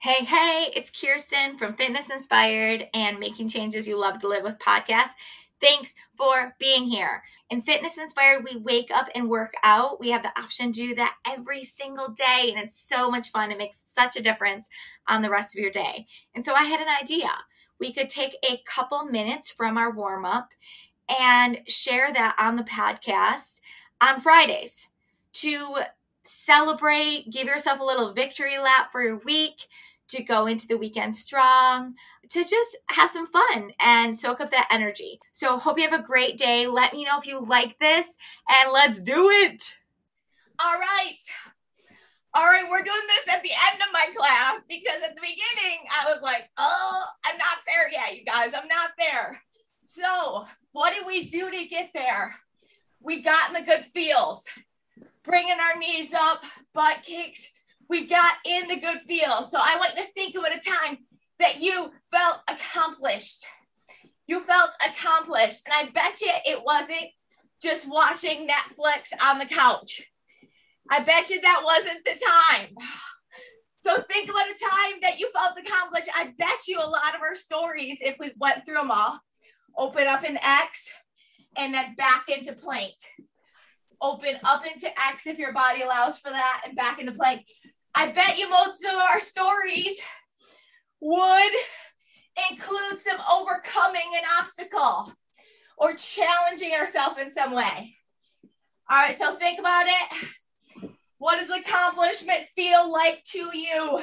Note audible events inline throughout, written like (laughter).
Hey, hey, it's Kirsten from Fitness Inspired and Making Changes You Love to Live with podcast. Thanks for being here. In Fitness Inspired, we wake up and work out. We have the option to do that every single day, and it's so much fun. It makes such a difference on the rest of your day. And so I had an idea. We could take a couple minutes from our warm up and share that on the podcast on Fridays to celebrate, give yourself a little victory lap for your week, to go into the weekend strong, to just have some fun and soak up that energy. So, hope you have a great day. Let me know if you like this and let's do it. All right. All right, we're doing this at the end of my class because at the beginning I was like, oh, I'm not there yet, you guys. I'm not there. So, what did we do to get there? We got in the good feels, bringing our knees up, butt kicks, we got in the good feel. So I want you to think about a time that you felt accomplished. You felt accomplished. And I bet you it wasn't just watching Netflix on the couch. I bet you that wasn't the time. So think about a time that you felt accomplished. I bet you a lot of our stories, if we went through them all, open up an X and then back into plank. Open up into X if your body allows for that and back into plank. I bet you most of our stories would include some overcoming an obstacle or challenging ourselves in some way. All right, so think about it. What does accomplishment feel like to you?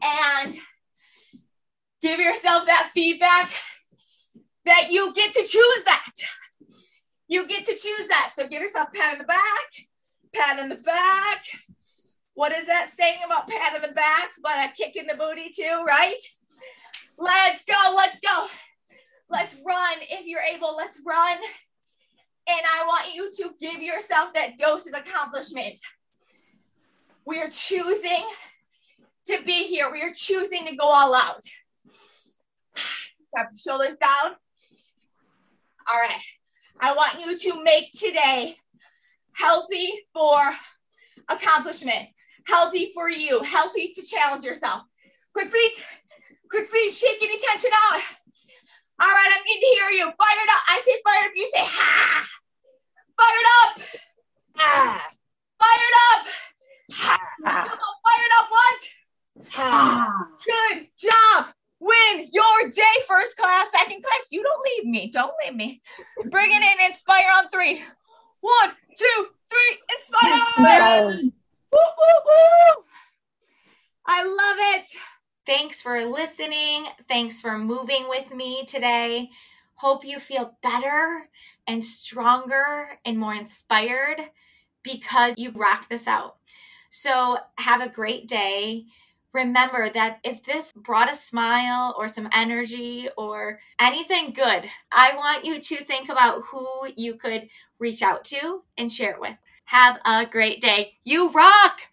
And give yourself that feedback that you get to choose that. You get to choose that. So give yourself pat in the back, pat in the back, what is that saying about pat on the back, but a kick in the booty too, right? Let's go, let's go. Let's run. If you're able, let's run. And I want you to give yourself that dose of accomplishment. We are choosing to be here. We are choosing to go all out. (sighs) Drop your shoulders down. All right. I want you to make today healthy for accomplishment healthy for you, healthy to challenge yourself. Quick feet, quick feet, shake any tension out. All right, I need to hear you. Fire it up. I say fire up. You say ha. Fire it up. Ha. Fire it up. Ha. Come on, fire it up once. Ha. Good job. Win your day, first class, You don't leave me. Don't leave me. Bring it in. Inspire on three. One, two, three. Inspire. Woo, woo, woo. I love it. Thanks for listening. Thanks for moving with me today. Hope you feel better and stronger and more inspired because you rock this out. So, have a great day. Remember that if this brought a smile or some energy or anything good, I want you to think about who you could reach out to and share it with. Have a great day. You rock!